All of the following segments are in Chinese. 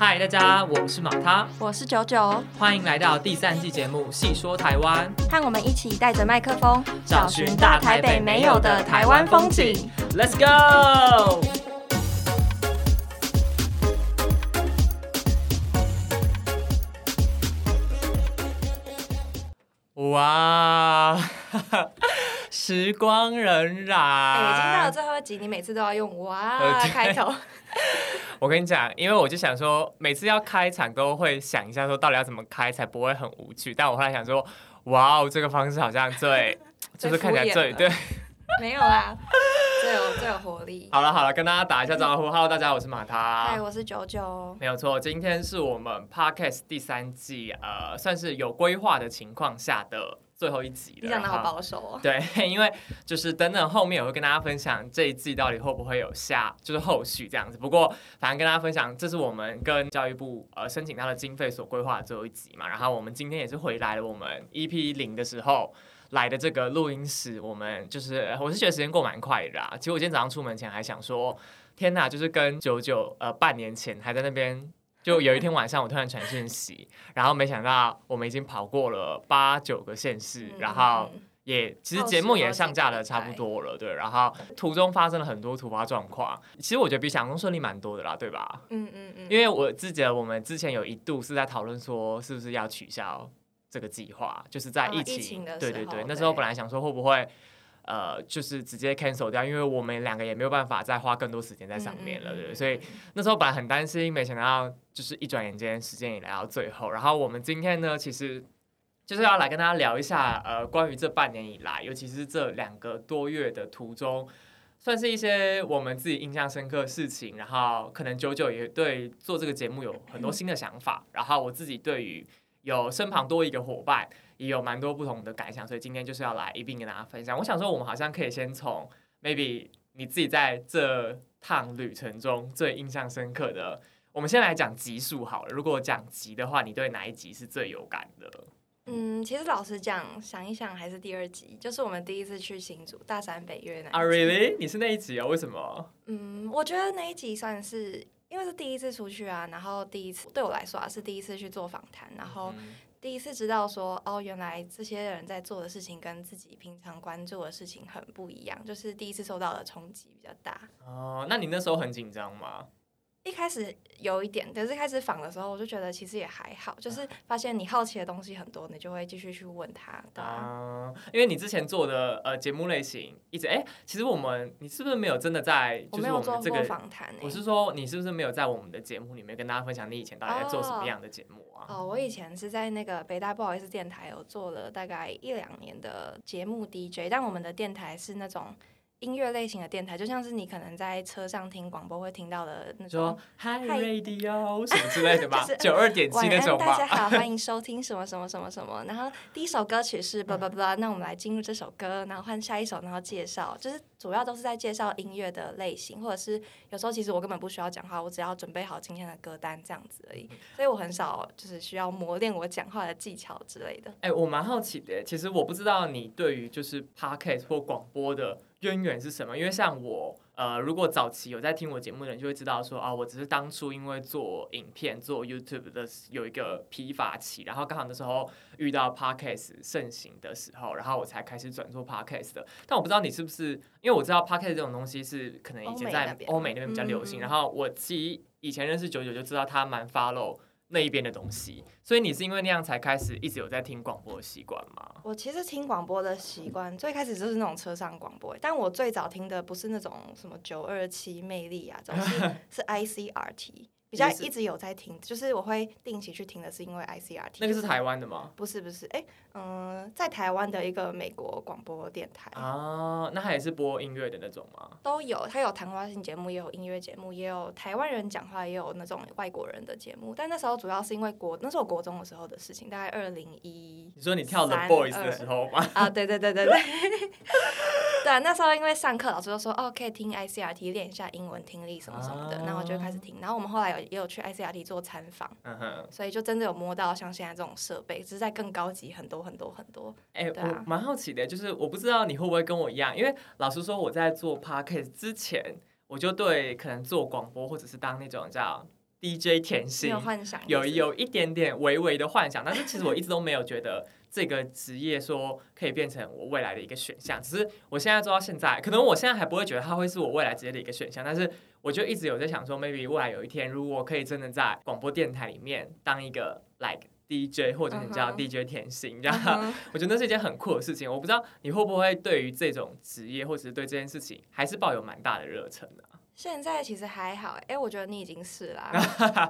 嗨，大家，我是马他，我是九九，欢迎来到第三季节目《细说台湾》，和我们一起带着麦克风，找寻大台北没有的台湾风景。Let's go！哇，时光荏苒。哎，已经到了最后一集，你每次都要用“ 哇”开头。我跟你讲，因为我就想说，每次要开场都会想一下，说到底要怎么开才不会很无趣。但我后来想说，哇哦，这个方式好像最，就是看起来最对。没有啦，最有最有活力。好了好了，跟大家打一下招呼。Hello，大家，我是马他。嗨，我是九九。没有错，今天是我们 Podcast 第三季，呃，算是有规划的情况下的。最后一集了，你讲的好保守哦。对，因为就是等等后面我会跟大家分享这一季到底会不会有下，就是后续这样子。不过反正跟大家分享，这是我们跟教育部呃申请到的经费所规划的最后一集嘛。然后我们今天也是回来了，我们 EP 零的时候来的这个录音室，我们就是我是觉得时间过蛮快的。其实我今天早上出门前还想说，天哪，就是跟九九呃半年前还在那边。就有一天晚上，我突然传讯息，然后没想到我们已经跑过了八九个县市，然后也其实节目也上架的差不多了，对。然后途中发生了很多突发状况，其实我觉得比想中顺利蛮多的啦，对吧？嗯嗯嗯。因为我记得我们之前有一度是在讨论说，是不是要取消这个计划，就是在疫情对对对，那时候本来想说会不会。呃，就是直接 cancel 掉，因为我们两个也没有办法再花更多时间在上面了，对所以那时候本来很担心，没想到就是一转眼间时间也来到最后。然后我们今天呢，其实就是要来跟大家聊一下，呃，关于这半年以来，尤其是这两个多月的途中，算是一些我们自己印象深刻的事情。然后可能九九也对做这个节目有很多新的想法。然后我自己对于有身旁多一个伙伴。也有蛮多不同的感想，所以今天就是要来一并跟大家分享。我想说，我们好像可以先从 maybe 你自己在这趟旅程中最印象深刻的，我们先来讲集数好了。如果讲集的话，你对哪一集是最有感的？嗯，其实老实讲，想一想还是第二集，就是我们第一次去新竹大山北岳那。啊，really？你是那一集啊？为什么？嗯，我觉得那一集算是因为是第一次出去啊，然后第一次对我来说啊是第一次去做访谈，然后。第一次知道说哦，原来这些人在做的事情跟自己平常关注的事情很不一样，就是第一次受到的冲击比较大。哦，那你那时候很紧张吗？一开始有一点，可是开始访的时候，我就觉得其实也还好，就是发现你好奇的东西很多，你就会继续去问他。啊，因为你之前做的呃节目类型一直哎，其实我们你是不是没有真的在？我没有做过访谈。我是说，你是不是没有在我们的节目里面跟大家分享你以前到底在做什么样的节目啊？哦，我以前是在那个北大不好意思电台有做了大概一两年的节目 DJ，但我们的电台是那种。音乐类型的电台，就像是你可能在车上听广播会听到的那种，Hi Radio 什么之类的吧，九二点七那种吧。大家好，欢迎收听什么什么什么什么。然后第一首歌曲是叭叭叭，那我们来进入这首歌，然后换下一首，然后介绍，就是主要都是在介绍音乐的类型，或者是有时候其实我根本不需要讲话，我只要准备好今天的歌单这样子而已。所以我很少就是需要磨练我讲话的技巧之类的。哎，我蛮好奇的，其实我不知道你对于就是 Podcast 或广播的。渊源是什么？因为像我，呃，如果早期有在听我节目的人，就会知道说，啊，我只是当初因为做影片、做 YouTube 的有一个疲乏期，然后刚好那时候遇到 Podcast 盛行的时候，然后我才开始转做 Podcast 的。但我不知道你是不是，因为我知道 Podcast 这种东西是可能以前在欧美那边比较流行，然后我其实以前认识九九就知道他蛮 follow。那一边的东西，所以你是因为那样才开始一直有在听广播的习惯吗？我其实听广播的习惯最开始就是那种车上广播，但我最早听的不是那种什么九二七魅力啊，总是 是 ICRT。比较一直有在听，就是我会定期去听的，是因为 ICRT。那个是台湾的吗？不是不是，哎，嗯，在台湾的一个美国广播电台。啊，那它也是播音乐的那种吗？都有，它有谈话性节目，也有音乐节目，也有台湾人讲话，也有那种外国人的节目。但那时候主要是因为国，那是我国中的时候的事情，大概二零一。你说你跳的 boys 的时候吗？啊，对对对对对。对，那时候因为上课老师就说，哦，可以听 ICRT 练一下英文听力什么什么的，然后我就开始听。然后我们后来有。也有去 ICRT 做参访，所以就真的有摸到像现在这种设备，只是在更高级很多很多很多。哎，我蛮好奇的，就是我不知道你会不会跟我一样，因为老实说，我在做 podcast 之前，我就对可能做广播或者是当那种叫 DJ 甜心有，幻想，有有一点点微微的幻想，但是其实我一直都没有觉得这个职业说可以变成我未来的一个选项。只是我现在做到现在，可能我现在还不会觉得它会是我未来职业的一个选项，但是我就一直有在想说，maybe 未来有一天，如果可以真的在广播电台里面当一个 like DJ 或者你叫 DJ 甜心，这样、嗯哼 我觉得那是一件很酷的事情。我不知道你会不会对于这种职业或者是对这件事情，还是抱有蛮大的热忱的、现在其实还好，哎、我觉得你已经是啦。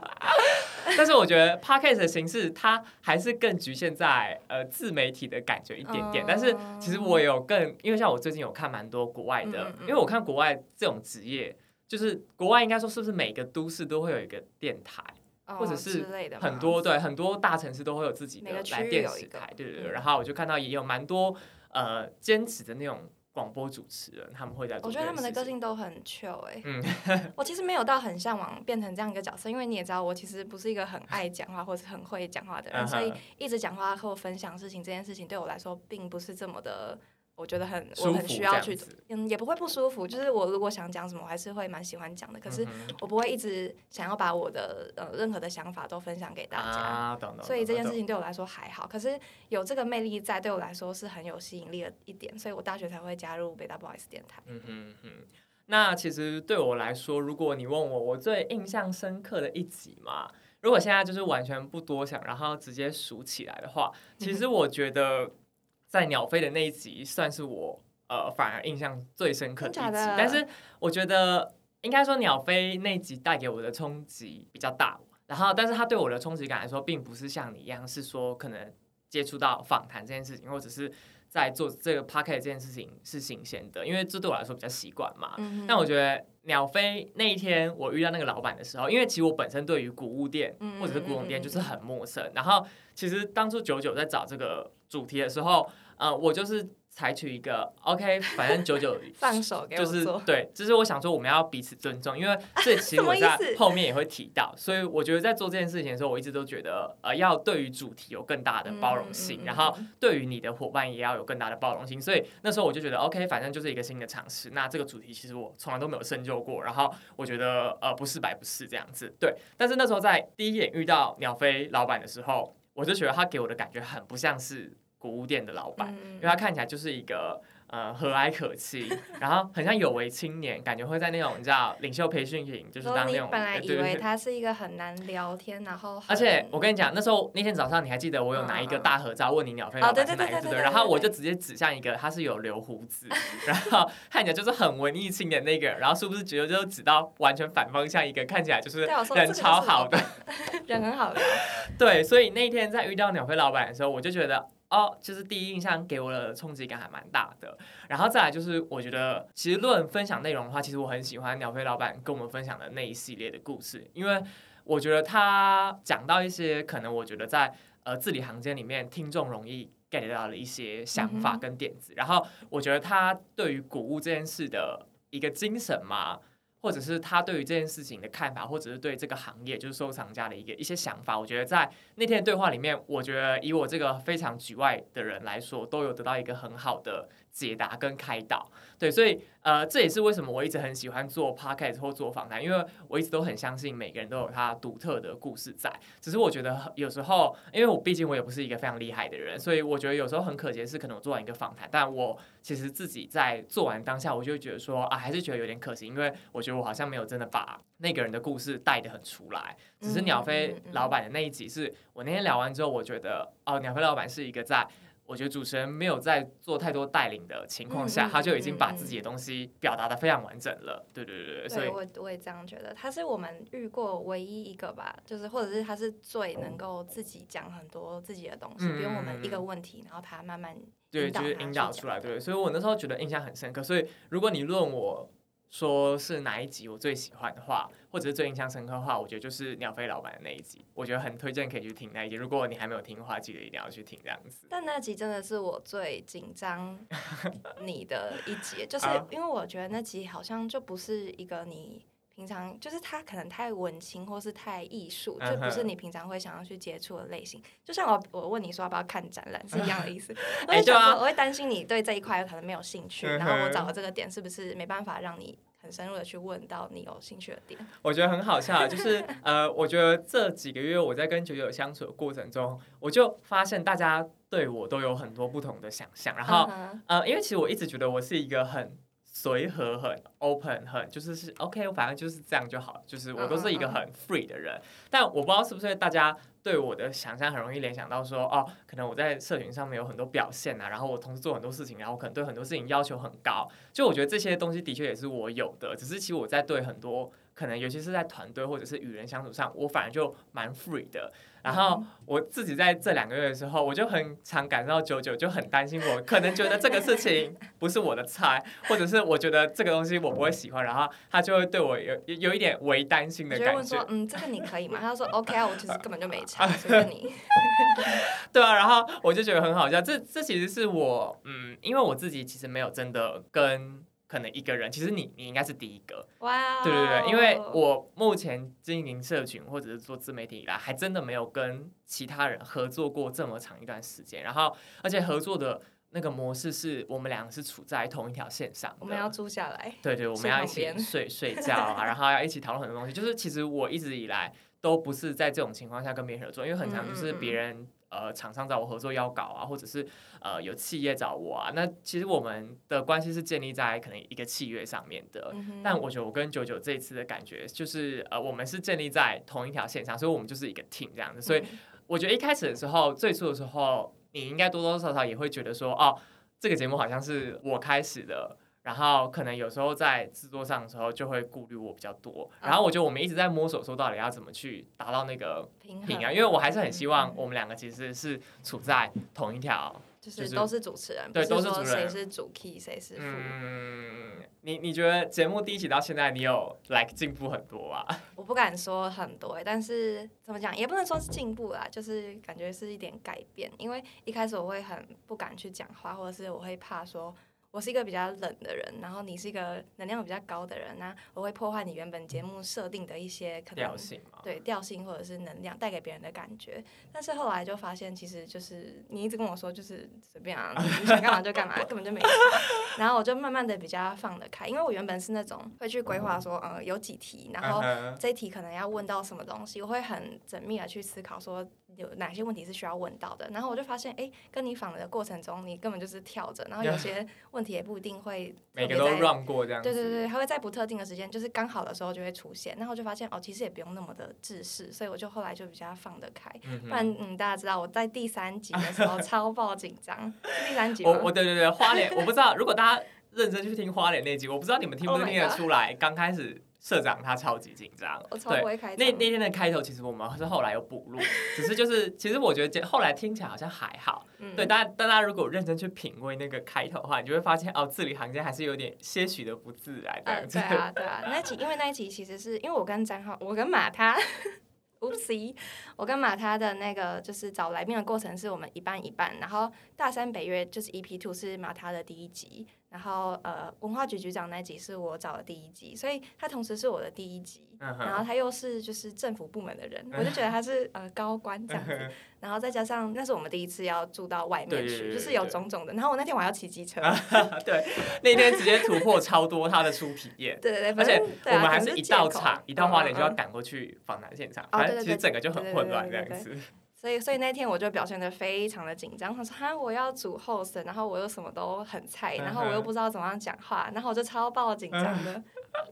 但是我觉得 podcast 的形式它还是更局限在呃自媒体的感觉一点点。嗯但是其实我有更，因为像我最近有看蛮多国外的，嗯嗯嗯因为我看国外这种职业，就是国外应该说是不是每个都市都会有一个电台，或者哦是很多对很多大城市都会有自己的来电视台，对对对。嗯然后我就看到也有蛮多呃兼职的那种广播主持人，他们会在我觉得他们的。个性都很 chill 哎、嗯。我其实没有到很向往变成这样一个角色，因为你也知道，我其实不是一个很爱讲话或是很会讲话的人，所以一直讲话和我分享事情这件事情对我来说并不是这么的，我觉得很我很需要去嗯，也不会不舒服。就是我如果想讲什么，我还是会蛮喜欢讲的，可是我不会一直想要把我的呃任何的想法都分享给大家。啊，懂懂。所以这件事情。情对我来说还好，可是有这个魅力在，对我来说是很有吸引力的一点，所以我大学才会加入北大 Boys 电台。嗯哼哼，那其实对我来说，如果你问我我最印象深刻的一集嘛，如果现在就是完全不多想，然后直接数起来的话，其实我觉得在鸟飞的那一集算是我呃反而印象最深刻的一集。的，但是我觉得应该说鸟飞那一集带给我的冲击比较大，然后但是它对我的冲击感来说，并不是像你一样是说可能接触到访谈这件事情，或者是在做这个 p o c k e t 这件事情是新鲜的，因为这对我来说比较习惯嘛。嗯但我觉得鸟飞那一天我遇到那个老板的时候，因为其实我本身对于古物店嗯或者是古董店就是很陌生，然后其实当初九九在找这个主题的时候，呃，我就是采取一个 OK，反正九九放手给我就是，对，就是我想说我们要彼此尊重，因为这其实我在后面也会提到，所以我觉得在做这件事情的时候，我一直都觉得呃要对于主题有更大的包容性，然后对于你的伙伴也要有更大的包容性，所以那时候我就觉得 OK，反正就是一个新的尝试，那这个主题其实我从来都没有深究过，然后我觉得呃不是白不是这样子，对，但是那时候在第一眼遇到鸟飞老板的时候，我就觉得他给我的感觉很不像是古物店的老板。嗯因为他看起来就是一个呃和蔼可亲，然后很像有为青年，感觉会在那种你知道领袖培训营，就是当那种本来以为他是一个很难聊天，然后而且我跟你讲，那时候那天早上你还记得我有拿一个大合照问你鸟飞哦老板是哪一个对不对？对对对对然后我就直接指向一个他是有留胡子，然后看起来就是很文艺青年那个，然后是不是觉得就指到完全反方向一个看起来就是人超好的，人很好聊，对，所以那一天在遇到鸟飞老板的时候，我就觉得哦，就是第一印象给我的冲击感还蛮大的。然后再来就是，我觉得其实论分享内容的话，其实我很喜欢鸟飞老板跟我们分享的那一系列的故事，因为我觉得他讲到一些可能我觉得在呃字里行间里面听众容易 get 到的一些想法跟点子。然后我觉得他对于谷物这件事的一个精神嘛。或者是他对于这件事情的看法，或者是对这个行业就是收藏家的一个一些想法，我觉得在那天的对话里面，我觉得以我这个非常局外的人来说，都有得到一个很好的解答跟开导。对，所以呃，这也是为什么我一直很喜欢做 podcast 或做访谈，因为我一直都很相信每个人都有他独特的故事在。只是我觉得有时候，因为我毕竟我也不是一个非常厉害的人，所以我觉得有时候很可惜的是，可能我做完一个访谈，但我其实自己在做完当下，我就会觉得说啊，还是觉得有点可惜，因为我觉得我好像没有真的把那个人的故事带得很出来。只是嗯鸟飞老板的那一集，是我那天聊完之后，我觉得哦，鸟飞老板是一个在。我觉得主持人没有在做太多带领的情况下，他就已经把自己的东西表达的非常完整了。对对对对，所以我我也这样觉得，他是我们遇过唯一一个吧，就是或者是他是最能够自己讲很多自己的东西，嗯不用我们一嗯个问题，然后他慢慢对，就是引导出来，对，所以我那时候觉得印象很深刻。所以如果你论我说是哪一集我最喜欢的话，或者是最印象深刻的话，我觉得就是鸟飞老板的那一集，我觉得很推荐可以去听那一集。如果你还没有听的话，记得一定要去听这样子。但那集真的是我最紧张你的一集，就是啊因为我觉得那集好像就不是一个你平常，就是他可能太文青或是太艺术，就不是你平常会想要去接触的类型。就像我我问你说要不要看展览是一样的意思，我哎对啊会想说我会担心你对这一块可能没有兴趣，嗯然后我找的这个点是不是没办法让你很深入的去问到你有兴趣的点。我觉得很好笑，就是 呃，我觉得这几个月我在跟九九相处的过程中，我就发现大家对我都有很多不同的想象。然后呃，因为其实我一直觉得我是一个很随和、很 open、很就是是 OK，反正就是这样就好，就是我都是一个很 free 的人。但我不知道是不是大家。对我的想象很容易联想到说，哦，可能我在社群上面有很多表现啊，然后我同时做很多事情，然后可能对很多事情要求很高。就我觉得这些东西的确也是我有的，只是其实我在对很多可能，尤其是在团队或者是与人相处上，我反而就蛮 free 的。然后我自己在这两个月的时候，我就很常感受到九九就很担心我，可能觉得这个事情不是我的菜，或者是我觉得这个东西我不会喜欢，然后他就会对我有有一点微担心的感觉。说，嗯，这个你可以吗？他说 OK 啊，我其实根本就没差，随便你。对啊，然后我就觉得很好笑，这这其实是我，嗯，因为我自己其实没有真的跟。可能一个人，其实你你应该是第一个，哇，对对对，因为我目前经营社群或者是做自媒体以来，还真的没有跟其他人合作过这么长一段时间，然后而且合作的那个模式是我们两个是处在同一条线上，我们要住下来，对对，我们要一起睡睡觉啊，然后要一起讨论很多东西，就是其实我一直以来都不是在这种情况下跟别人合作，因为很常就是别人。呃，厂商找我合作要稿啊，或者是呃有企业找我啊，那其实我们的关系是建立在可能一个契约上面的。但我觉得我跟九九这一次的感觉就是，呃，我们是建立在同一条线上，所以我们就是一个 team 这样子。所以我觉得一开始的时候，最初的时候，你应该多多少少也会觉得说，哦，这个节目好像是我开始的。然后可能有时候在制作上的时候就会顾虑我比较多，然后我觉得我们一直在摸索说到底要怎么去达到那个平衡啊，因为我还是很希望我们两个其实是处在同一条，就是都是主持人，对，都是主持人，谁是主 key，谁是副。嗯，你你觉得节目第一集到现在你有 like 进步很多啊？我不敢说很多，但是怎么讲也不能说是进步啦，就是感觉是一点改变，因为一开始我会很不敢去讲话，或者是我会怕说。我是一个比较冷的人，然后你是一个能量比较高的人，那我会破坏你原本节目设定的一些可能性对调性或者是能量带给别人的感觉。但是后来就发现，其实就是你一直跟我说就是随便啊，你想干嘛就干嘛，根本就没。然后我就慢慢的比较放得开，因为我原本是那种会去规划说，呃，有几题，然后这一题可能要问到什么东西，我会很缜密的去思考说。有哪些问题是需要问到的？然后我就发现，哎，跟你访的过程中，你根本就是跳着，然后有些 问题也不一定会每个都让过这样。对对对，还会在不特定的时间，就是刚好的时候就会出现。然后我就发现，哦，其实也不用那么的自视，所以我就后来就比较放得开。不然，嗯，大家知道我在第三集的时候 超爆紧张。第三集，我我对对对，花脸，我不知道，如果大家认真去听花脸那集，我不知道你们听不 听得出来，刚开始。社长他超级紧张，对，那那天的开头其实我们是后来有补录，只是就是其实我觉得后来听起来好像还好，对，大家大家如果认真去品味那个开头的话，你就会发现哦，字里行间还是有点些许的不自然。嗯，对啊，对啊，那集因为那一集其实是因为我跟张浩，我跟马他，Oopsie，我跟马他的那个就是找来宾的过程是我们一半一半，然后大山北约就是 EP Two 是马他的第一集。然后呃，文化局局长那集是我找的第一集，所以他同时是我的第一集。然后他又是就是政府部门的人，我就觉得他是呃高官这样子。然后再加上那是我们第一次要住到外面去，就是有种种的。然后我那天我要骑机车 对，那天直接突破超多他的初体验。对对对，而且我们还是一到场一到花莲就要赶过去访谈现场，反正其实整个就很混乱这样子。所以，所以那天我就表现的非常的紧张。他说：“哈，我要煮 host，然后我又什么都很菜，然后我又不知道怎么样讲话，然后我就超爆紧张的。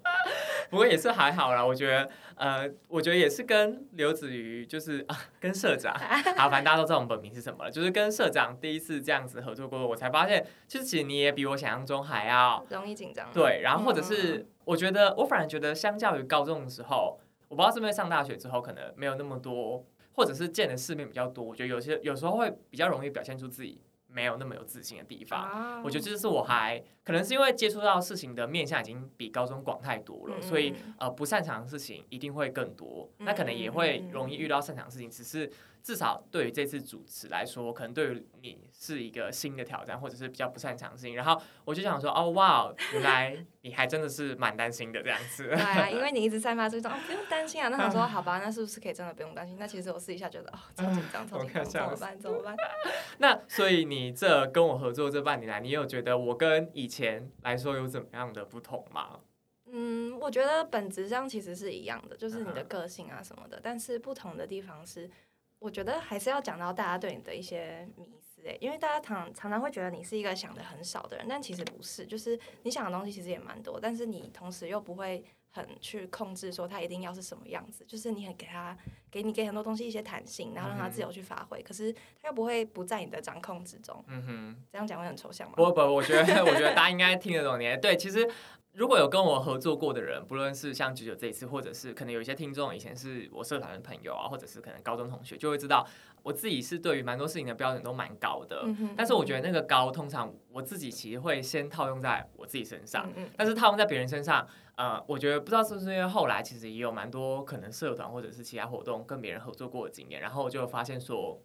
不过也是还好啦，我觉得，呃，我觉得也是跟刘子瑜，就是啊，跟社长，好，反正大家都知道我们本名是什么了，就是跟社长第一次这样子合作过，我才发现，其实其实你也比我想象中还要容易紧张。对，然后或者是我觉得，我反而觉得，相较于高中的时候，我不知道是不是上大学之后，可能没有那么多。或者是见的世面比较多，我觉得有些有时候会比较容易表现出自己没有那么有自信的地方。我觉得这是我还可能是因为接触到事情的面向已经比高中广太多了，所以呃不擅长的事情一定会更多。那可能也会容易遇到擅长的事情，只是。至少对于这次主持来说，可能对于你是一个新的挑战，或者是比较不擅长的事情。然后我就想说，哦，哇，原来 你还真的是蛮担心的这样子。对啊，因为你一直散发这种哦，不用担心啊。那我说好吧，那是不是可以真的不用担心？那其实我私底下觉得哦，超紧张，超紧张，怎么办？怎么办？那所以你这跟我合作这半年来，你有觉得我跟以前来说有怎么样的不同吗？嗯，我觉得本质上其实是一样的，就是你的个性啊什么的，但是不同的地方是，我觉得还是要讲到大家对你的一些迷思诶，因为大家常常常会觉得你是一个想的很少的人，但其实不是，就是你想的东西其实也蛮多，但是你同时又不会很去控制说他一定要是什么样子，就是你很给他给你给很多东西一些弹性，然后让他自由去发挥，可是他又不会不在你的掌控之中。嗯哼。这样讲会很抽象吗？不不，我觉得 我觉得大家应该听得懂你。对，其实如果有跟我合作过的人，不论是像九九这一次，或者是可能有一些听众以前是我社团的朋友啊，或者是可能高中同学，就会知道我自己是对于蛮多事情的标准都蛮高的。嗯但是我觉得那个高，通常我自己其实会先套用在我自己身上。但是套用在别人身上，呃，我觉得不知道是不是因为后来其实也有蛮多可能社团或者是其他活动跟别人合作过的经验，然后我就发现说，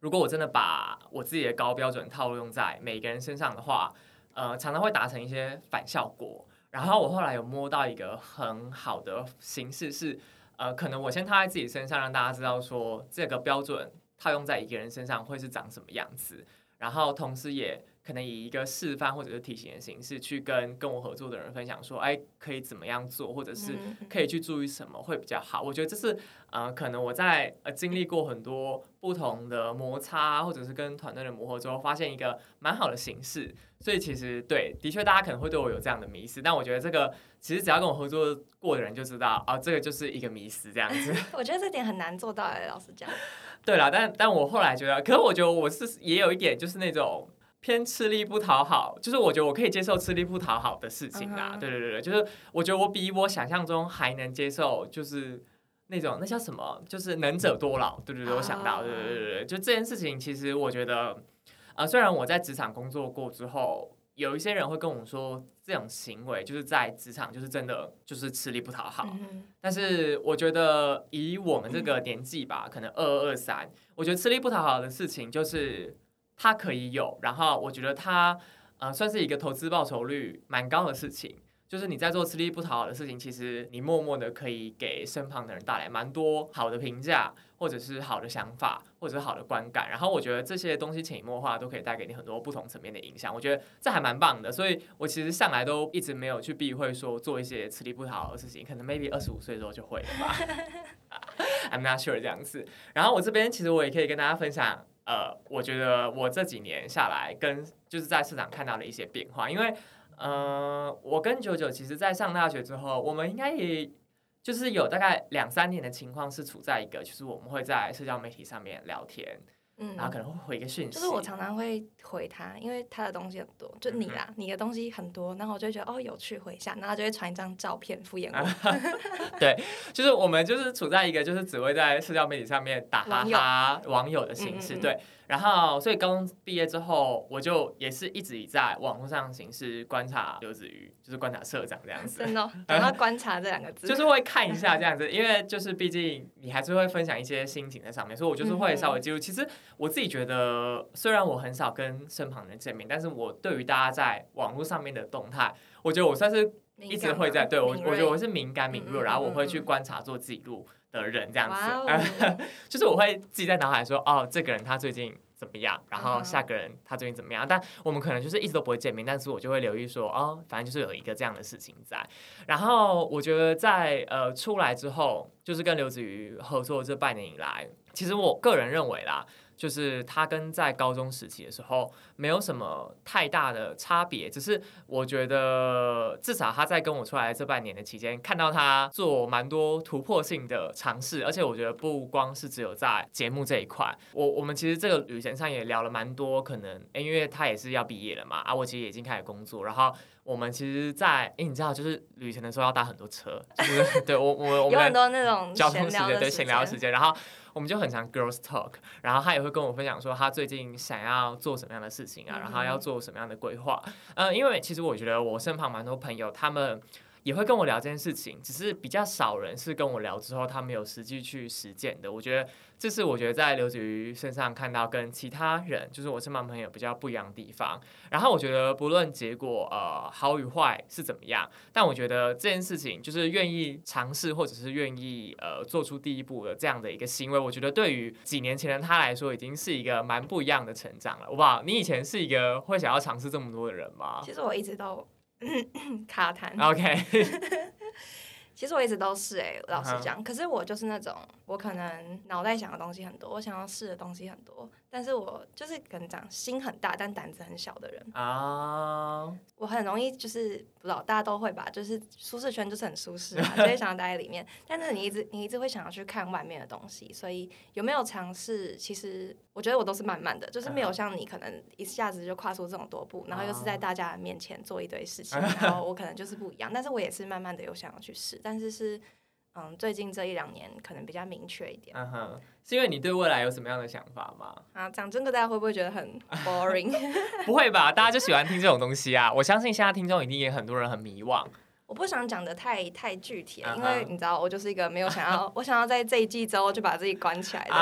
如果我真的把我自己的高标准套用在每个人身上的话，呃，常常会达成一些反效果。然后我后来有摸到一个很好的形式是，呃，可能我先套在自己身上，让大家知道说这个标准套用在一个人身上会是长什么样子，然后同时也可能以一个示范或者是提醒的形式去跟跟我合作的人分享说，哎，可以怎么样做，或者是可以去注意什么会比较好。我觉得这是呃，可能我在呃经历过很多不同的摩擦，或者是跟团队的磨合之后，发现一个蛮好的形式。所以其实对，的确大家可能会对我有这样的迷思，但我觉得这个其实只要跟我合作过的人就知道，啊，这个就是一个迷思这样子。我觉得这点很难做到哎，老实讲。对啦，但但我后来觉得，可是我觉得我是也有一点就是那种偏吃力不讨好，就是我觉得我可以接受吃力不讨好的事情啦。对对对对，就是我觉得我比我想象中还能接受，就是那种那叫什么，就是能者多劳。对对对，我想到，哦对对对对，就这件事情，其实我觉得，呃，虽然我在职场工作过之后。有一些人会跟我说，这种行为就是在职场就是真的就是吃力不讨好，但是我觉得以我们这个年纪吧，可能二二二三，我觉得吃力不讨好的事情就是它可以有，然后我觉得它呃算是一个投资报酬率蛮高的事情。就是你在做吃力不讨好的事情，其实你默默的可以给身旁的人带来蛮多好的评价，或者是好的想法，或者是好的观感。然后我觉得这些东西潜移默化都可以带给你很多不同层面的影响。我觉得这还蛮棒的，所以我其实向来都一直没有去避讳说做一些吃力不讨好的事情，可能 maybe 二十五岁之后就会了吧。I'm not sure 这样子。然后我这边其实我也可以跟大家分享，呃，我觉得我这几年下来跟就是在市场看到的一些变化，因为呃，我跟九九其实在上大学之后，我们应该也就是有大概两三年的情况是处在一个，就是我们会在社交媒体上面聊天，嗯然后可能会回一个讯息，就是我常常会回他，因为他的东西很多，就你啦，你的东西很多，然后我就会觉得哦有趣，回一下，然后他就会传一张照片敷衍我。对就是我们就是处在一个就是只会在社交媒体上面打哈哈网友的形式，嗯嗯嗯对。然后，所以高中毕业之后，我就也是一直以在网络上形式观察刘子瑜，就是观察社长这样子。真的、哦，讲到观察这两个字，就是会看一下这样子，因为就是毕竟你还是会分享一些心情在上面，所以我就是会稍微记录。其实我自己觉得，虽然我很少跟身旁人见面，但是我对于大家在网络上面的动态，我觉得我算是一直会在对我，我觉得我是敏感敏锐，然后我会去观察做记录的人这样子，哦 就是我会自己在脑海说，哦，这个人他最近怎么样，然后嗯下个人他最近怎么样，但我们可能就是一直都不会见面，但是我就会留意说，哦，反正就是有一个这样的事情在。然后我觉得在呃出来之后，就是跟刘子瑜合作这半年以来，其实我个人认为啦。就是他跟在高中时期的时候没有什么太大的差别，只是我觉得至少他在跟我出来这半年的期间，看到他做蛮多突破性的尝试，而且我觉得不光是只有在节目这一块，我我们其实这个旅程上也聊了蛮多，可能、因为他也是要毕业了嘛，啊，我其实已经开始工作，然后我们其实在，哎、你知道，就是旅行的时候要搭很多车，就是 对我我我们有很多那种交通时间对闲聊的时间然后我们就很常 girls talk，然后他也会跟我分享说他最近想要做什么样的事情啊，然后要做什么样的规划。呃，因为其实我觉得我身旁蛮多朋友，他们也会跟我聊这件事情，只是比较少人是跟我聊之后他没有实际去实践的。我觉得这是我觉得在刘子瑜身上看到跟其他人，就是我身旁朋友比较不一样的地方。然后我觉得不论结果呃好与坏是怎么样，但我觉得这件事情就是愿意尝试或者是愿意呃做出第一步的这样的一个行为，我觉得对于几年前的他来说，已经是一个蛮不一样的成长了。哇，你以前是一个会想要尝试这么多的人吗？其实我一直都卡痰。OK，其实我一直都是哎、老实讲，可是我就是那种我可能脑袋想的东西很多，我想要试的东西很多，但是我就是可能讲心很大，但胆子很小的人。啊，我很容易就是不知道大家都会吧，就是舒适圈就是很舒适啊，就会想要待在里面。但是你一直你一直会想要去看外面的东西，所以有没有尝试？其实我觉得我都是慢慢的，就是没有像你可能一下子就跨出这种多步，然后又是在大家的面前做一堆事情，然后我可能就是不一样。但是我也是慢慢的有想要去试，但是是嗯最近这一两年可能比较明确一点。嗯哼，是因为你对未来有什么样的想法吗？啊，讲真的大家会不会觉得很 boring？不会吧，大家就喜欢听这种东西啊！我相信现在听众一定也很多人很迷惘。我不想讲的太太具体了，因为你知道，我就是一个没有想要，我想要在这一季之后就把自己关起来的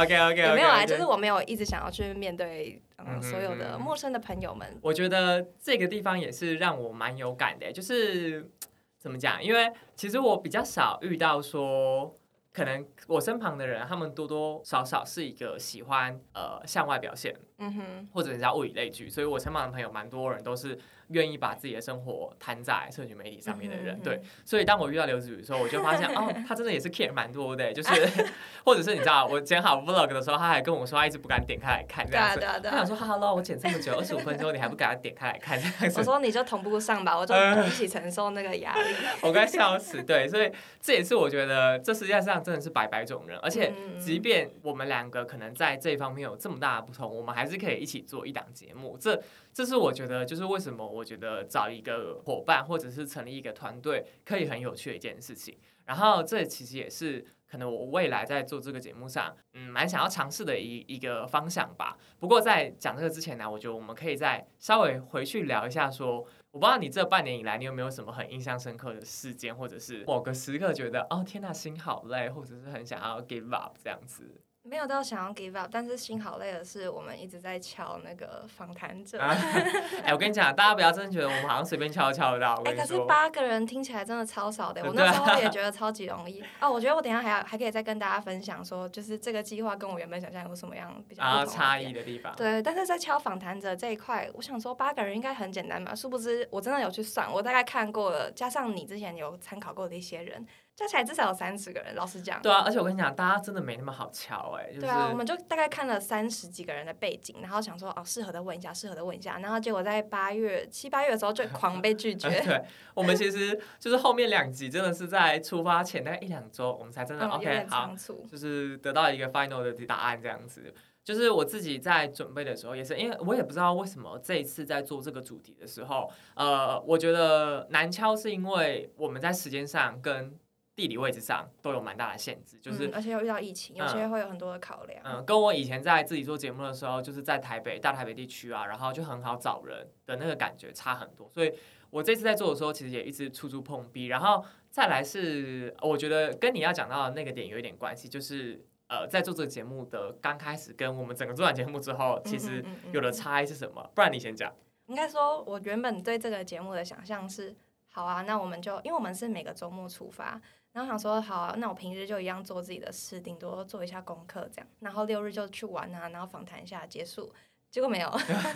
，OK OK OK，没有啊，就是我没有一直想要去面对嗯嗯所有的陌生的朋友们。我觉得这个地方也是让我蛮有感的，就是怎么讲？因为其实我比较少遇到说，可能我身旁的人，他们多多少少是一个喜欢呃向外表现，嗯哼，或者人家物以类聚，所以我身旁的朋友蛮多人都是愿意把自己的生活摊在社群媒体上面的人。嗯哼对，所以当我遇到刘子宇的时候，我就发现 哦，他真的也是 care 蛮多的，就是 或者是你知道，我剪好 vlog 的时候，他还跟我说他一直不敢点开来看这对样子。他想说哈喽，我剪这么久，二十五分钟，你还不给他点开来看这样 我，说你就同步上吧，我就嗯一起承受那个压力。我该笑死。对，所以这也是我觉得这世界上真的是百百种人，而且嗯即便我们两个可能在这一方面有这么大的不同，我们还是可以一起做一档节目。这这是我觉得就是为什么我觉得找一个伙伴或者是成立一个团队可以很有趣的一件事情。然后这其实也是可能我未来在做这个节目上，嗯，蛮想要尝试的一一个方向吧。不过在讲这个之前呢，我觉得我们可以再稍微回去聊一下说。我不知道你这半年以来，你有没有什么很印象深刻的事件，或者是某个时刻觉得哦天呐，心好累，或者是很想要 give up 这样子。没有到想要 give up，但是心好累的是，我们一直在敲那个访谈者。啊 哎、我跟你讲，大家不要真的觉得我们好像随便敲就敲得到。我哎、可是八个人听起来真的超少的，我那时候也觉得超级容易。哦，我觉得我等一下还要还可以再跟大家分享说，就是这个计划跟我原本想象有什么样比较差点异的地方。对，但是在敲访谈者这一块，我想说八个人应该很简单吧，殊不知我真的有去算，我大概看过了，加上你之前有参考过的一些人，加起来至少有三十个人。老实讲，对啊，而且我跟你讲，大家真的没那么好敲哎、就是对啊，我们就大概看了三十几个人的背景，然后想说哦，适合的问一下，适合的问一下，然后结果在八月七八月的时候就狂被拒绝。对，我们其实就是后面两集真的是在出发前大概一两周，我们才真的、嗯，OK 点好。就是得到一个 final 的答案这样子。就是我自己在准备的时候，也是因为我也不知道为什么这一次在做这个主题的时候，呃，我觉得难敲是因为我们在时间上跟地理位置上都有蛮大的限制，就是嗯、而且又遇到疫情，有些会有很多的考量。嗯，跟我以前在自己做节目的时候，就是在台北大台北地区啊，然后就很好找人的那个感觉差很多。所以我这次在做的时候，其实也一直处处碰壁。然后再来是，我觉得跟你要讲到的那个点有一点关系，就是呃，在做这个节目的刚开始，跟我们整个做完节目之后，其实有的差异是什么？不然你先讲。应该说，我原本对这个节目的想象是，好啊，那我们就因为我们是每个周末出发，然后想说，好、啊，那我平日就一样做自己的事，顶多做一下功课这样，然后六日就去玩啊，然后访谈一下结束。结果没有，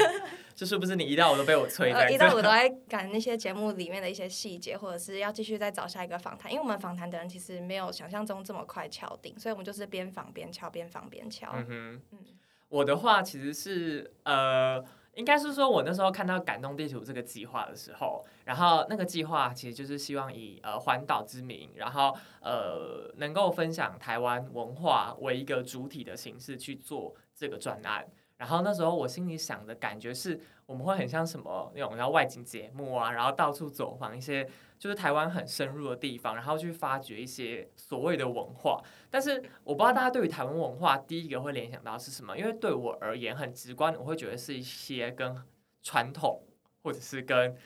就是不是你一到五都被我催呃，一到五都在赶那些节目里面的一些细节，或者是要继续再找下一个访谈，因为我们访谈的人其实没有想象中这么快敲定，所以我们就是边访边敲，边访边敲。嗯哼，嗯我的话其实是呃，应该是说我那时候看到感动地图这个计划的时候，然后那个计划其实就是希望以呃环岛之名，然后呃能够分享台湾文化为一个主体的形式去做这个专案。然后那时候我心里想的感觉是，我们会很像什么那种然后外景节目啊，然后到处走访一些就是台湾很深入的地方，然后去发掘一些所谓的文化。但是我不知道大家对于台湾文化第一个会联想到是什么，因为对我而言很直观，我会觉得是一些跟传统或者是跟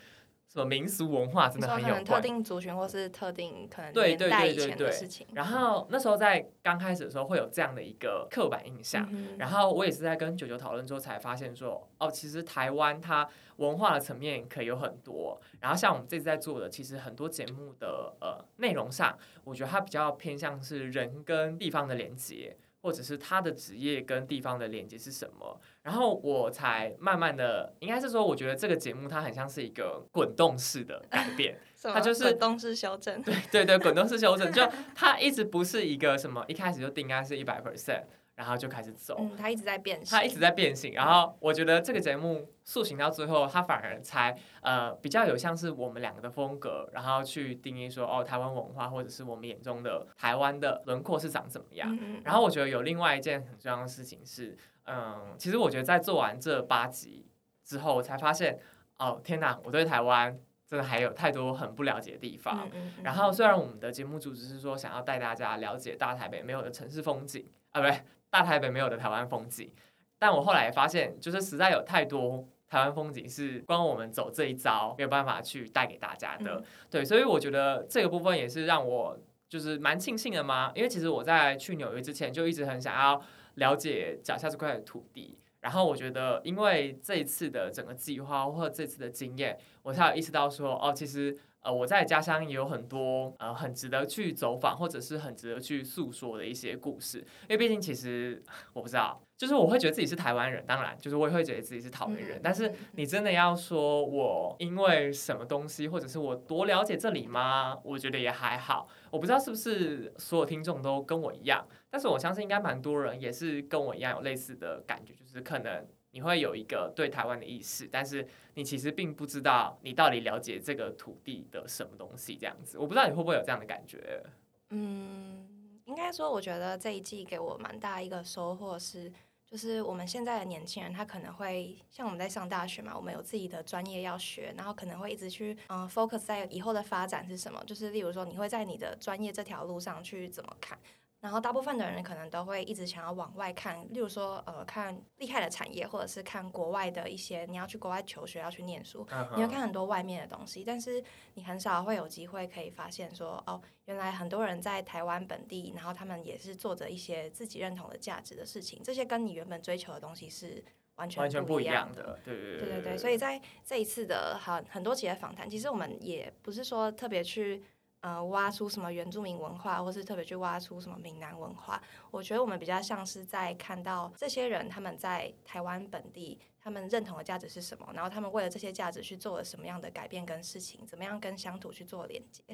什么民俗文化真的很有关。定族群或是特定可能对对年代以对对对前的事情。然后那时候在刚开始的时候会有这样的一个刻板印象，嗯然后我也是在跟九九讨论之后才发现说，哦，其实台湾它文化的层面可以有很多。然后像我们这次在做的，其实很多节目的呃内容上，我觉得它比较偏向是人跟地方的连接。或者是他的职业跟地方的连接是什么，然后我才慢慢的，应该是说，我觉得这个节目它很像是一个滚动式的改 变，它就是滚动式修正，对对对，滚动式修正，就它一直不是一个什么，一开始就定该是一百 percent。然后就开始走，嗯，它一直在变形，他一直在变形。然后我觉得这个节目塑形到最后，他反而才呃比较有像是我们两个的风格，然后去定义说哦，台湾文化或者是我们眼中的台湾的轮廓是长怎么样。然后我觉得有另外一件很重要的事情是，嗯，其实我觉得在做完这八集之后，我才发现哦，天哪，我对台湾真的还有太多很不了解的地方。然后虽然我们的节目组织是说想要带大家了解大台北没有的城市风景啊，不对。大台北没有的台湾风景，但我后来也发现，就是实在有太多台湾风景是光我们走这一招没有办法去带给大家的。对，所以我觉得这个部分也是让我就是蛮庆幸的嘛，因为其实我在去纽约之前就一直很想要了解脚下这块土地，然后我觉得因为这一次的整个计划或者这次的经验，我才有意识到说，哦，其实。呃，我在家乡也有很多呃很值得去走访，或者是很值得去诉说的一些故事。因为毕竟其实我不知道，就是我会觉得自己是台湾人，当然就是我也会觉得自己是桃园人。但是你真的要说我因为什么东西，或者是我多了解这里吗？我觉得也还好。我不知道是不是所有听众都跟我一样，但是我相信应该蛮多人也是跟我一样有类似的感觉，就是可能。你会有一个对台湾的意识，但是你其实并不知道你到底了解这个土地的什么东西，这样子，我不知道你会不会有这样的感觉。嗯，应该说，我觉得这一季给我蛮大一个收获是，就是我们现在的年轻人，他可能会像我们在上大学嘛，我们有自己的专业要学，然后可能会一直去嗯 focus 在以后的发展是什么，就是例如说，你会在你的专业这条路上去怎么看。然后大部分的人可能都会一直想要往外看，例如说，呃，看厉害的产业，或者是看国外的一些，你要去国外求学，要去念书，你会看很多外面的东西，但是你很少会有机会可以发现说，哦，原来很多人在台湾本地，然后他们也是做着一些自己认同的价值的事情，这些跟你原本追求的东西是完全完全不一样的，对对对对对，所以在这一次的很很多企业访谈，其实我们也不是说特别去。呃，挖出什么原住民文化，或是特别去挖出什么闽南文化？我觉得我们比较像是在看到这些人他们在台湾本地，他们认同的价值是什么，然后他们为了这些价值去做了什么样的改变跟事情，怎么样跟乡土去做连接。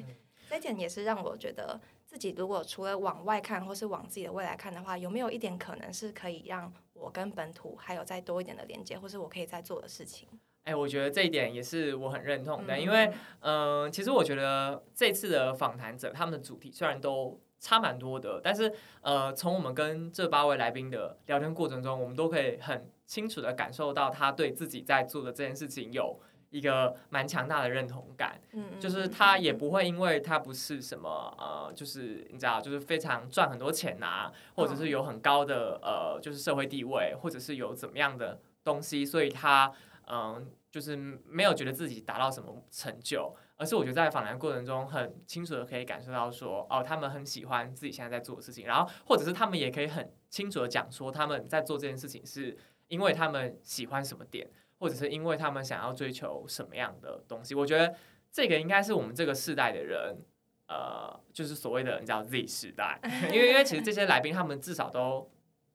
这一点也是让我觉得自己如果除了往外看，或是往自己的未来看的话，有没有一点可能是可以让我跟本土还有再多一点的连接，或是我可以再做的事情？哎，我觉得这一点也是我很认同的，因为，嗯，其实我觉得这次的访谈者他们的主题虽然都差蛮多的，但是，呃，从我们跟这八位来宾的聊天过程中，我们都可以很清楚的感受到他对自己在做的这件事情有一个蛮强大的认同感，嗯，就是他也不会因为他不是什么，呃，就是你知道，就是非常赚很多钱呐，或者是有很高的呃，就是社会地位，或者是有怎么样的东西，所以他。嗯，就是没有觉得自己达到什么成就，而是我觉得在访谈过程中很清楚的可以感受到说，哦，他们很喜欢自己现在在做的事情，然后或者是他们也可以很清楚的讲说他们在做这件事情是因为他们喜欢什么点，或者是因为他们想要追求什么样的东西。我觉得这个应该是我们这个世代的人，呃，就是所谓的你知道 Z 世代，因为因为其实这些来宾他们至少都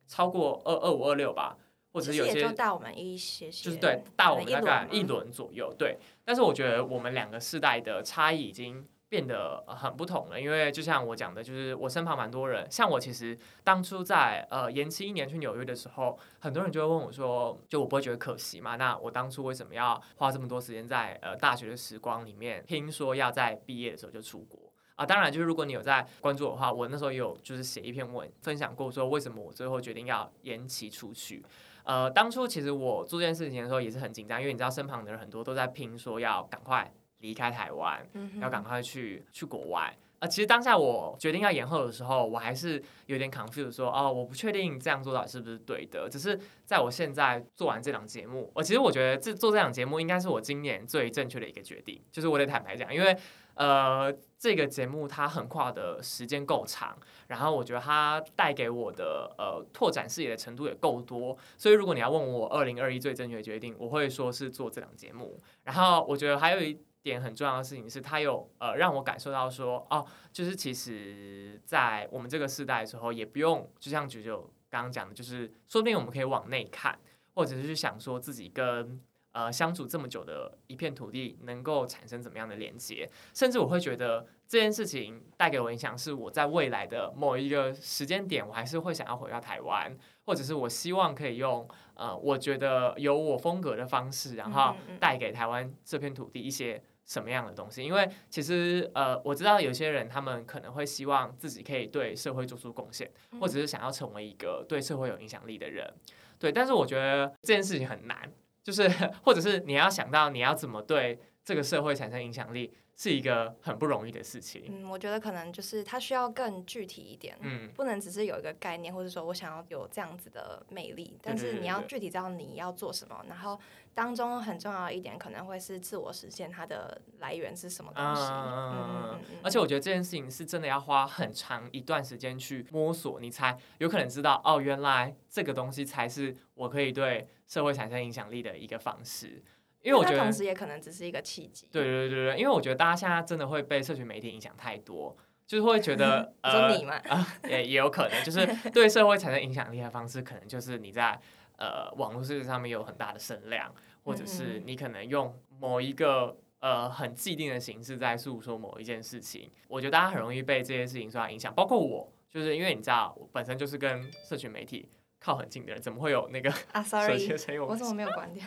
超过二二五二六吧。或者有些大我们一些，就是对大我们大概一轮左右，对。但是我觉得我们两个世代的差异已经变得很不同了，因为就像我讲的，就是我身旁蛮多人，像我其实当初在呃延期一年去纽约的时候，很多人就会问我说，就我不会觉得可惜吗？那我当初为什么要花这么多时间在呃大学的时光里面，听说要在毕业的时候就出国啊？当然，就是如果你有在关注的话，我那时候也有就是写一篇文分享过，说为什么我最后决定要延期出去。呃，当初其实我做这件事情的时候也是很紧张，因为你知道身旁的人很多都在拼，说要赶快离开台湾，要赶快去去国外。呃，其实当下我决定要延后的时候，我还是有点 confused，说哦，我不确定这样做到底是不是对的。只是在我现在做完这档节目，我其实我觉得这做这档节目应该是我今年最正确的一个决定，就是我得坦白讲，因为。呃，这个节目它横跨的时间够长，然后我觉得它带给我的呃拓展视野的程度也够多，所以如果你要问我二零二一最正确的决定，我会说是做这档节目。然后我觉得还有一。点很重要的事情是，它有呃让我感受到说，哦，就是其实，在我们这个时代的时候，也不用就像九九刚刚讲的，就是说不定我们可以往内看，或者是想说自己跟呃相处这么久的一片土地能够产生怎么样的连接，甚至我会觉得这件事情带给我影响是，我在未来的某一个时间点，我还是会想要回到台湾，或者是我希望可以用呃我觉得有我风格的方式，然后带给台湾这片土地一些。什么样的东西？因为其实呃，我知道有些人他们可能会希望自己可以对社会做出贡献，嗯或者是想要成为一个对社会有影响力的人，对。但是我觉得这件事情很难，就是或者是你要想到你要怎么对这个社会产生影响力，是一个很不容易的事情。嗯，我觉得可能就是它需要更具体一点，嗯，不能只是有一个概念，或者说我想要有这样子的魅力，但是你要具体知道你要做什么，然后当中很重要的一点可能会是自我实现它的来源是什么东西。嗯嗯嗯嗯而且我觉得这件事情是真的要花很长一段时间去摸索，你才有可能知道哦，原来这个东西才是我可以对社会产生影响力的一个方式。因为我觉得它同时也可能只是一个契机。对对对对，因为我觉得大家现在真的会被社群媒体影响太多，就是会觉得 呃你嘛，啊，也也有可能，就是 对社会产生影响力的方式，可能就是你在呃网络世界上面有很大的声量，或者是嗯你可能用某一个呃很既定的形式在诉说某一件事情。我觉得大家很容易被这些事情受到影响，包括我，就是因为你知道，我本身就是跟社群媒体靠很近的人，怎么会有那个 啊，sorry？我怎么没有关掉？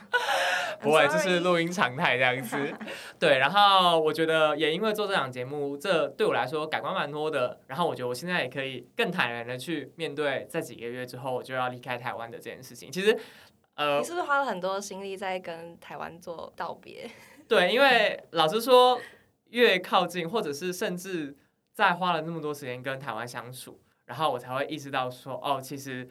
不会这是录音常态这样子。对，然后我觉得也因为做这档节目，这对我来说改观蛮多的。然后我觉得我现在也可以更坦然的去面对，在几个月之后我就要离开台湾的这件事情。其实，呃你，是不是花了很多心力在跟台湾做道别？对，因为老实说，越靠近，或者是甚至在花了那么多时间跟台湾相处，然后我才会意识到说，哦，其实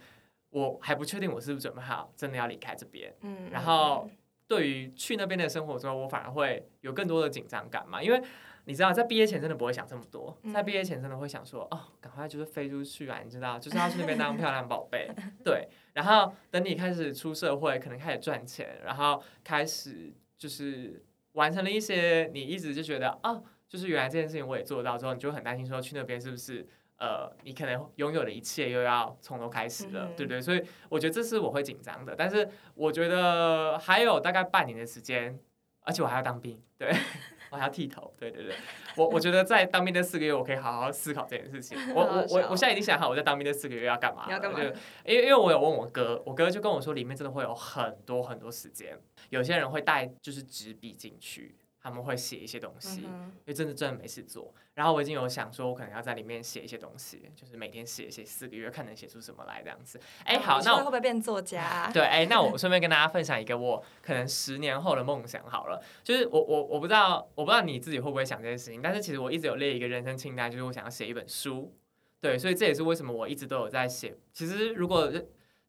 我还不确定我是不是准备好真的要离开这边。嗯，然后对于去那边的生活之后，我反而会有更多的紧张感嘛，因为你知道，在毕业前真的不会想这么多，嗯在毕业前真的会想说，哦，赶快就是飞出去啊，你知道，就是要去那边当漂亮宝贝，对。然后等你开始出社会，可能开始赚钱，然后开始就是完成了一些你一直就觉得，哦，就是原来这件事情我也做到之后，你就很担心说去那边是不是。呃，你可能拥有的一切又要从头开始了，嗯对不对？所以我觉得这是我会紧张的，但是我觉得还有大概半年的时间，而且我还要当兵，对 我还要剃头，对对对，我我觉得在当兵的四个月，我可以好好思考这件事情。我我我我现在已经想好我在当兵的四个月要干嘛了，要干嘛因为因为我有问我哥，我哥就跟我说，里面真的会有很多很多时间，有些人会带就是纸笔进去，他们会写一些东西，嗯因为真的真的没事做。然后我已经有想说，我可能要在里面写一些东西，就是每天写写四个月，看能写出什么来这样子。哎、哼好，那我会不会变作家啊？对，哎、那我 顺便跟大家分享一个我可能十年后的梦想好了，就是我我我不知道我不知道你自己会不会想这件事情，但是其实我一直有列一个人生清单，就是我想要写一本书。对，所以这也是为什么我一直都有在写。其实如果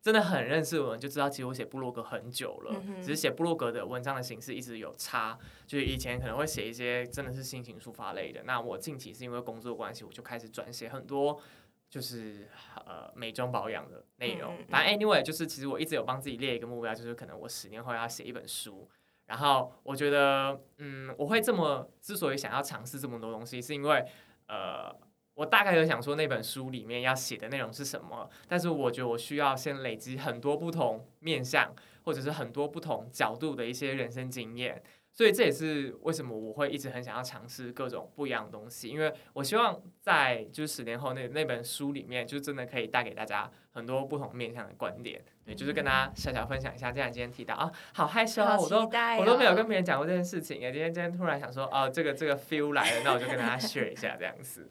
真的很认识我们，就知道其实我写部落格很久了，嗯只是写部落格的文章的形式一直有差。就是以前可能会写一些真的是心情抒发类的，那我近期是因为工作关系，我就开始转写很多就是呃美妆保养的内容反正 anyway，就是其实我一直有帮自己列一个目标，就是可能我十年后要写一本书。然后我觉得，嗯，我会这么之所以想要尝试这么多东西，是因为呃。我大概有想说那本书里面要写的内容是什么，但是我觉得我需要先累积很多不同面向，或者是很多不同角度的一些人生经验，所以这也是为什么我会一直很想要尝试各种不一样的东西，因为我希望在就是十年后那那本书里面，就真的可以带给大家很多不同面向的观点，对，就是跟大家小小分享一下。既然今天提到啊，好害羞啊，我都我都没有哦跟别人讲过这件事情耶，今天今天突然想说，哦，这个这个 feel 来了，那我就跟大家 share 一下这样子。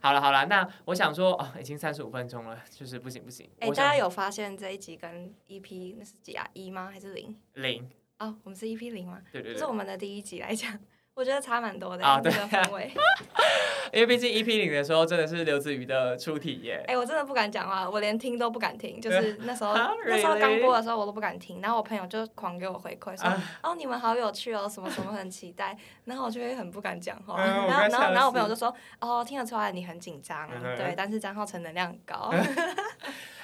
好了好了，那我想说，哦，已经三十五分钟了，就是不行不行，哎、大家有发现这一集跟 EP 那是几啊？一吗？还是零？零，哦，我们是 EP 零吗？对对对就是我，们的第一集来讲，我觉得差蛮多的、啊那个对氛围。因为毕竟 EP 零的时候真的是刘子瑜的初体验，哎、我真的不敢讲话，我连听都不敢听。就是那时候啊那时候？刚播的时候，我都不敢听。然后我朋友就狂给我回馈说：“啊哦，你们好有趣哦，什么什么很期待。”然后我就会很不敢讲话。嗯然后然后然后我朋友就说：“哦，听得出来你很紧张，嗯对，但是张浩成能量很高。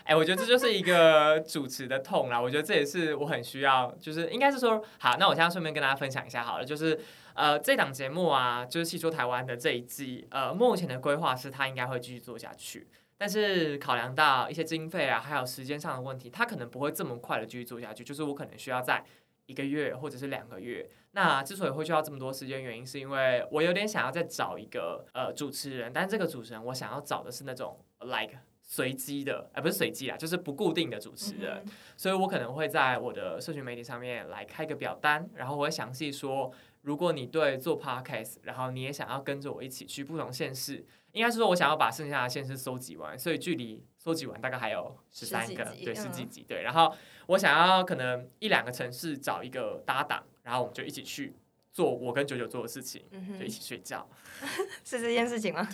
哎、我觉得这就是一个主持的痛啦。我觉得这也是我很需要，就是应该是说，好，那我现在顺便跟大家分享一下好了，就是呃，这档节目啊，就是戏说台湾的这一季，呃，目前的规划是它应该会继续做下去，但是考量到一些经费啊，还有时间上的问题，它可能不会这么快的继续做下去，就是我可能需要在一个月或者是两个月。那之所以会需要这么多时间，原因是因为我有点想要再找一个呃主持人，但这个主持人我想要找的是那种 like 随机的，呃不是随机啊，就是不固定的主持人，所以我可能会在我的社群媒体上面来开个表单，然后我会详细说，如果你对做 podcast，然后你也想要跟着我一起去不同县市，应该是说我想要把剩下的县市收集完，所以距离收集完大概还有十三个，对，十几集，对，然后我想要可能一两个城市找一个搭档。然后我们就一起去做我跟九九做的事情，就一起睡觉，是这件事情吗？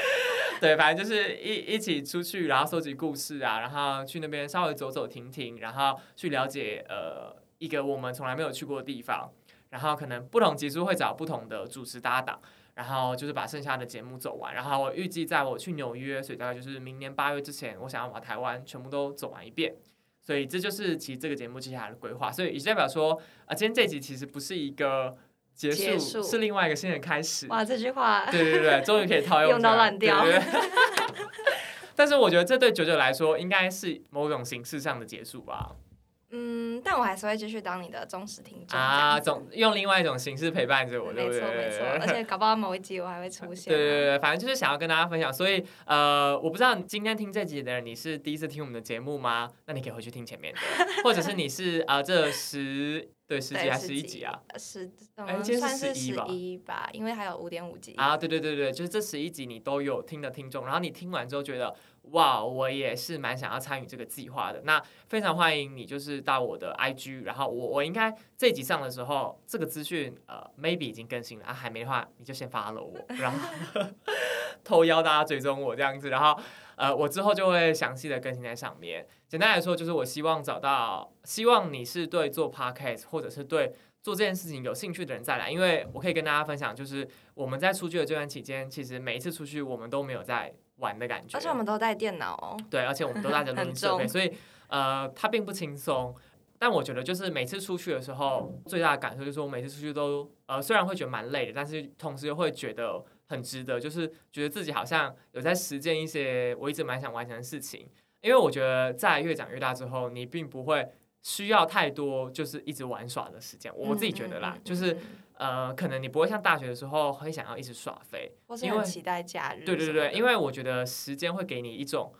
对，反正就是一一起出去，然后收集故事啊，然后去那边稍微走走停停，然后去了解呃一个我们从来没有去过的地方，然后可能不同集数会找不同的主持搭档，然后就是把剩下的节目走完，然后我预计在我去纽约，所以大概就是明年八月之前，我想要把台湾全部都走完一遍。所以这就是其实这个节目接下来的规划，所以也代表说啊，今天这集其实不是一个结束，是另外一个新的开始。哇，这句话，对对对，终于可以套用，用到烂掉。但是我觉得这对九九来说，应该是某种形式上的结束吧。嗯，但我还是会继续当你的忠实听众啊，总用另外一种形式陪伴着我，对不对？没错没错，而且搞不好某一集我还会出现。对对对，反正就是想要跟大家分享。所以呃，我不知道今天听这集的人你是第一次听我们的节目吗？那你可以回去听前面的，或者是你是啊这十。对，十集还是十一集啊？十，哎，今天是十一吧，因为还有五点五集啊。对对对对，就是这十一集你都有听的听众，然后你听完之后觉得哇，我也是蛮想要参与这个计划的。那非常欢迎你，就是到我的 IG，然后我我应该这集上的时候，这个资讯呃 maybe 已经更新了啊，还没的话你就先发了我，然后 偷邀大家追踪我这样子，然后。呃，我之后就会详细的更新在上面。简单来说，就是我希望找到，希望你是对做 podcast 或者是对做这件事情有兴趣的人再来，因为我可以跟大家分享，就是我们在出去的这段期间，其实每一次出去我们都没有在玩的感觉，而且我们都带电脑，对，而且我们都带着 录音设备，所以呃，它并不轻松。但我觉得，就是每次出去的时候，最大的感受就是，我每次出去都呃，虽然会觉得蛮累的，但是同时又会觉得。很值得，就是觉得自己好像有在实践一些我一直蛮想完成的事情。因为我觉得在越长越大之后，你并不会需要太多就是一直玩耍的时间。我自己觉得啦，就是呃，可能你不会像大学的时候会想要一直耍飞，因为期待假日。对对对，因为我觉得时间会给你一种。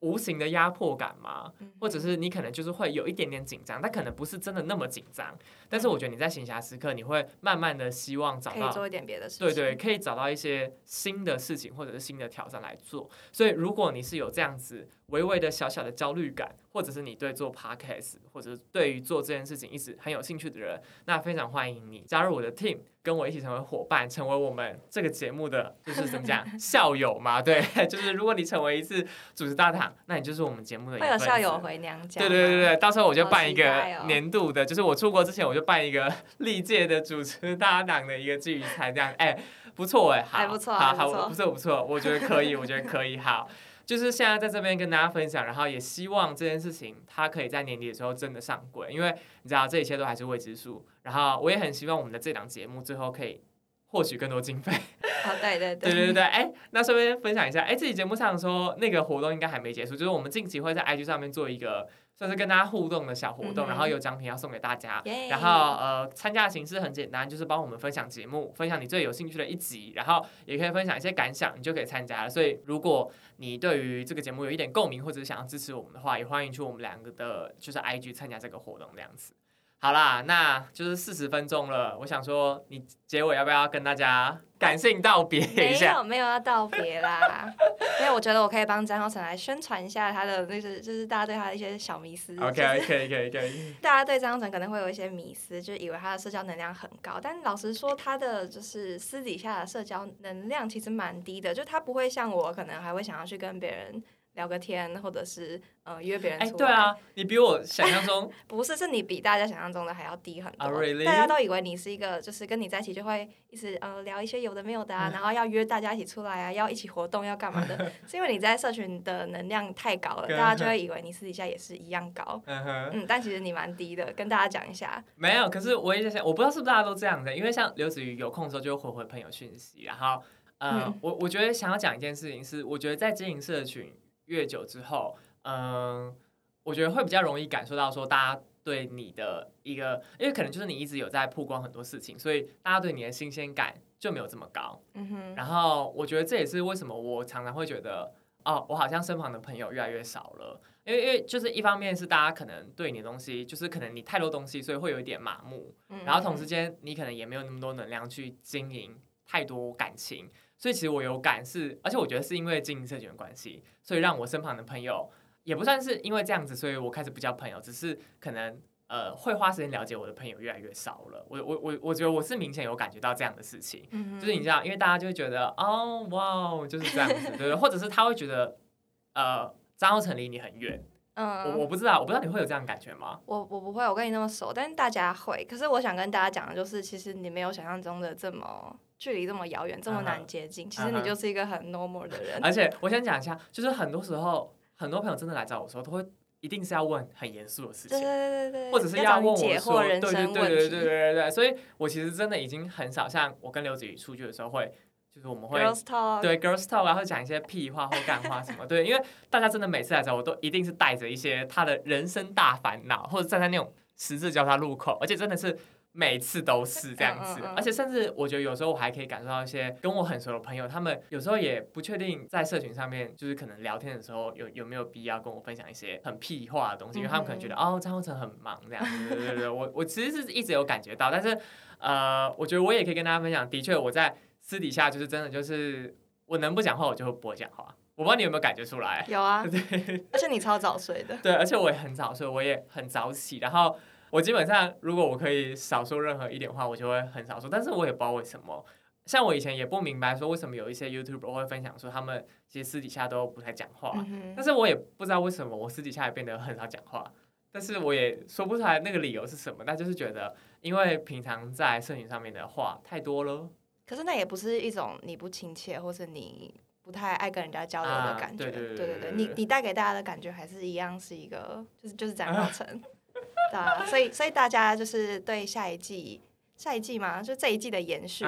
无形的压迫感吗？或者是你可能就是会有一点点紧张，但可能不是真的那么紧张。但是我觉得你在闲暇时刻，你会慢慢的希望找到做一点别的事情，对对，可以找到一些新的事情或者是新的挑战来做。所以如果你是有这样子微微的小小的焦虑感，或者是你对做 podcast 或者对于做这件事情一直很有兴趣的人，那非常欢迎你加入我的 team。跟我一起成为伙伴，成为我们这个节目的就是怎么讲 校友嘛？对，就是如果你成为一次主持大堂，那你就是我们节目的。会有校友回娘家。对对对对，到时候我就办一个年度的，就是我出国之前我就办一个 历届的主持大档的一个聚餐，这样哎，不错哎，还不错，好好不错不错，我觉得可以，我觉得可以，好。就是现在在这边跟大家分享，然后也希望这件事情它可以在年底的时候真的上轨，因为你知道这一切都还是未知数。然后我也很希望我们的这档节目最后可以获取更多经费。哦，对对对对对对，哎，那顺便分享一下，哎，这期节目上说那个活动应该还没结束，就是我们近期会在 IG 上面做一个。算是跟大家互动的小活动，然后有奖品要送给大家。然后呃，参加的形式很简单，就是帮我们分享节目，分享你最有兴趣的一集，然后也可以分享一些感想，你就可以参加了。所以如果你对于这个节目有一点共鸣，或者是想要支持我们的话，也欢迎去我们两个的，就是 IG 参加这个活动这样子。好啦，那就是四十分钟了。我想说，你结尾要不要跟大家感性道别一下？没有，没有要道别啦。因为我觉得我可以帮张浩成来宣传一下他的那个，就是大家对他的一些小迷思。OK，可以，可以，可以。大家对张浩成可能会有一些迷思，就以为他的社交能量很高，但老实说，他的就是私底下的社交能量其实蛮低的。就他不会像我，可能还会想要去跟别人。聊个天，或者是呃约别人哎，出来。对啊，你比我想象中 不是，是你比大家想象中的还要低很多。大家都以为你是一个，就是跟你在一起就会一直呃聊一些有的没有的嗯啊，然后要约大家一起出来啊，要一起活动，要干嘛的？是因为你在社群的能量太高了，大家就会以为你私底下也是一样高。嗯哼，嗯，但其实你蛮低的，跟大家讲一下。没有。可是我也在想，我不知道是不是大家都这样的，因为像刘子瑜有空的时候就会回回朋友讯息，然后呃，嗯我我觉得想要讲一件事情是，我觉得在经营社群越久之后，嗯、我觉得会比较容易感受到说大家。对你的一个，因为可能就是你一直有在曝光很多事情，所以大家对你的新鲜感就没有这么高。嗯哼，然后我觉得这也是为什么我常常会觉得，哦，我好像身旁的朋友越来越少了。因为因为就是一方面是大家可能对你的东西，就是可能你太多东西，所以会有一点麻木。嗯然后同时间你可能也没有那么多能量去经营太多感情。所以其实我有感是，而且我觉得是因为经营社群的关系，所以让我身旁的朋友也不算是因为这样子，所以我开始不交朋友，只是可能。呃，会花时间了解我的朋友越来越少了。我我我我觉得我是明显有感觉到这样的事情。嗯就是你知道，因为大家就会觉得哦，哇哦，就是这样子，对不对？或者是他会觉得，呃，张浩成离你很远。我嗯，我不知道，我不知道你会有这样感觉吗？我我不会，我跟你那么熟，但是大家会。可是我想跟大家讲的就是，其实你没有想象中的这么距离这么遥远，这么难接近。其实你就是一个很 normal 的人。而且我先讲一下，就是很多时候，很多朋友真的来找我说，都会一定是要问很严肃的事情。对对对对，或者是要问我解说，对对。对对对对对对，所以我其实真的已经很少像我跟刘子宇出去的时候会，就是我们会 Girls talk，对 girls talk 啊，会讲一些屁话或干话什么，对，因为大家真的每次来找我都一定是带着一些他的人生大烦恼，或者站在那种十字交叉路口，而且真的是每次都是这样子而且甚至我觉得有时候我还可以感受到一些跟我很熟的朋友，他们有时候也不确定在社群上面，就是可能聊天的时候有有没有必要跟我分享一些很屁话的东西，因为他们可能觉得哦张浩成很忙这样子，对对对对，我我其实是一直有感觉到，但是呃，我觉得我也可以跟大家分享，的确我在私底下就是真的就是我能不讲话我就会不会讲话，我不知道你有没有感觉出来。有啊，对 而且你超早睡的。对，而且我也很早睡，我也很早起，然后我基本上如果我可以少说任何一点话，我就会很少说，但是我也不知道为什么。像我以前也不明白说为什么有一些 YouTuber 会分享说他们其实私底下都不太讲话，嗯，但是我也不知道为什么我私底下也变得很少讲话，但是我也说不出来那个理由是什么，那就是觉得因为平常在社群上面的话。太多了，可是那也不是一种你不亲切，或是你不太爱跟人家交流的啊感觉。对对对对对对你你带给大家的感觉还是一样是一个，就是就是展浩成。对对啊，所以所以大家就是对下一季。下一季嘛，就这一季的延续，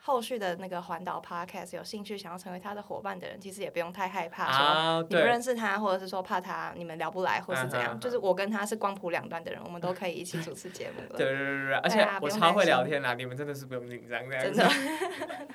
后续的那个环岛 podcast 有兴趣想要成为他的伙伴的人，其实也不用太害怕，说啊，你不认识他，或者是说怕他你们聊不来，或是怎样。嗯就是我跟他是光谱两端的人，我们都可以一起主持节目了。对对对对对，而且我超会聊天啦，你们真的是不用紧张这样子真的。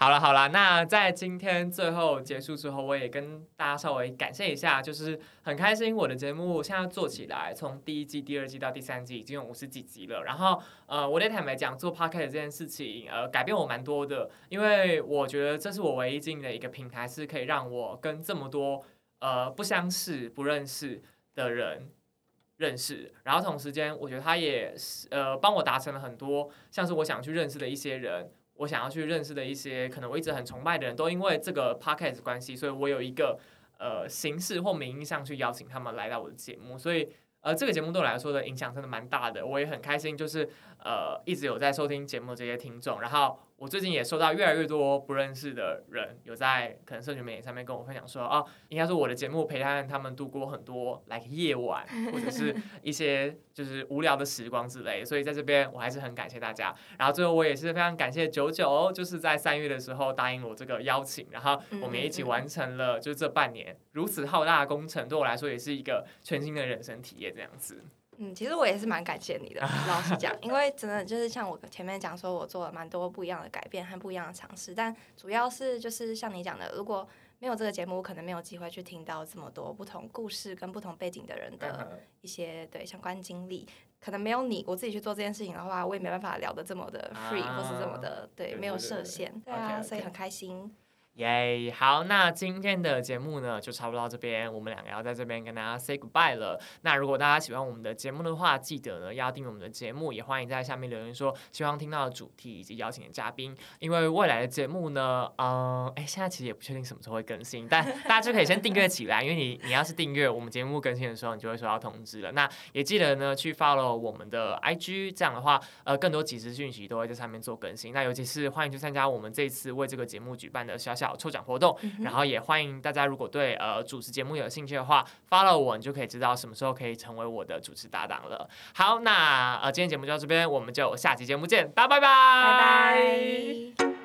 好了好了，那在今天最后结束之后，我也跟大家稍微感谢一下，就是很开心我的节目现在做起来，从第一季、第二季到第三季已经有五十几集了。然后呃，我得来讲，做 podcast 这件事情，呃，改变我蛮多的，因为我觉得这是我唯一经营的一个平台，是可以让我跟这么多呃不相识、不认识的人。认识，然后同时间，我觉得他也是呃帮我达成了很多，像是我想去认识的一些人，我想要去认识的一些可能我一直很崇拜的人，都因为这个 podcast 关系，所以我有一个呃形式或名义上去邀请他们来到我的节目，所以呃这个节目对我来说的影响真的蛮大的，我也很开心，就是呃一直有在收听节目这些听众，然后我最近也收到越来越多不认识的人有在可能社群媒体上面跟我分享说，哦，应该说我的节目陪伴他们度过很多 like 夜晚 或者是一些就是无聊的时光之类，所以在这边我还是很感谢大家。然后最后我也是非常感谢九九，就是在三月的时候答应我这个邀请，然后我们也一起完成了就是这半年如此浩大的工程，对我来说也是一个全新的人生体验这样子。嗯，其实我也是蛮感谢你的，老实讲，因为真的就是像我前面讲说，我做了蛮多不一样的改变和不一样的尝试，但主要是就是像你讲的，如果没有这个节目，我可能没有机会去听到这么多不同故事跟不同背景的人的一些对相关经历。可能没有你，我自己去做这件事情的话，我也没办法聊得这么的 free，、啊或是这么的对，没有设限。对啊所以很开心。耶好，那今天的节目呢，就差不多到这边，我们两个要在这边跟大家 say goodbye 了。那如果大家喜欢我们的节目的话，记得呢要订阅我们的节目，也欢迎在下面留言说希望听到的主题以及邀请的嘉宾。因为未来的节目呢，嗯，哎，现在其实也不确定什么时候会更新，但 大家就可以先订阅起来，因为你你要是订阅我们节目更新的时候，你就会收到通知了。那也记得呢去 follow 我们的 IG，这样的话，呃，更多即时讯息都会在上面做更新。那尤其是欢迎去参加我们这次为这个节目举办的小小抽奖活动，然后也欢迎大家如果对呃主持节目有兴趣的话，follow 我，你就可以知道什么时候可以成为我的主持搭档了。好，那呃今天节目就到这边，我们就下期节目见，大家拜拜，拜拜。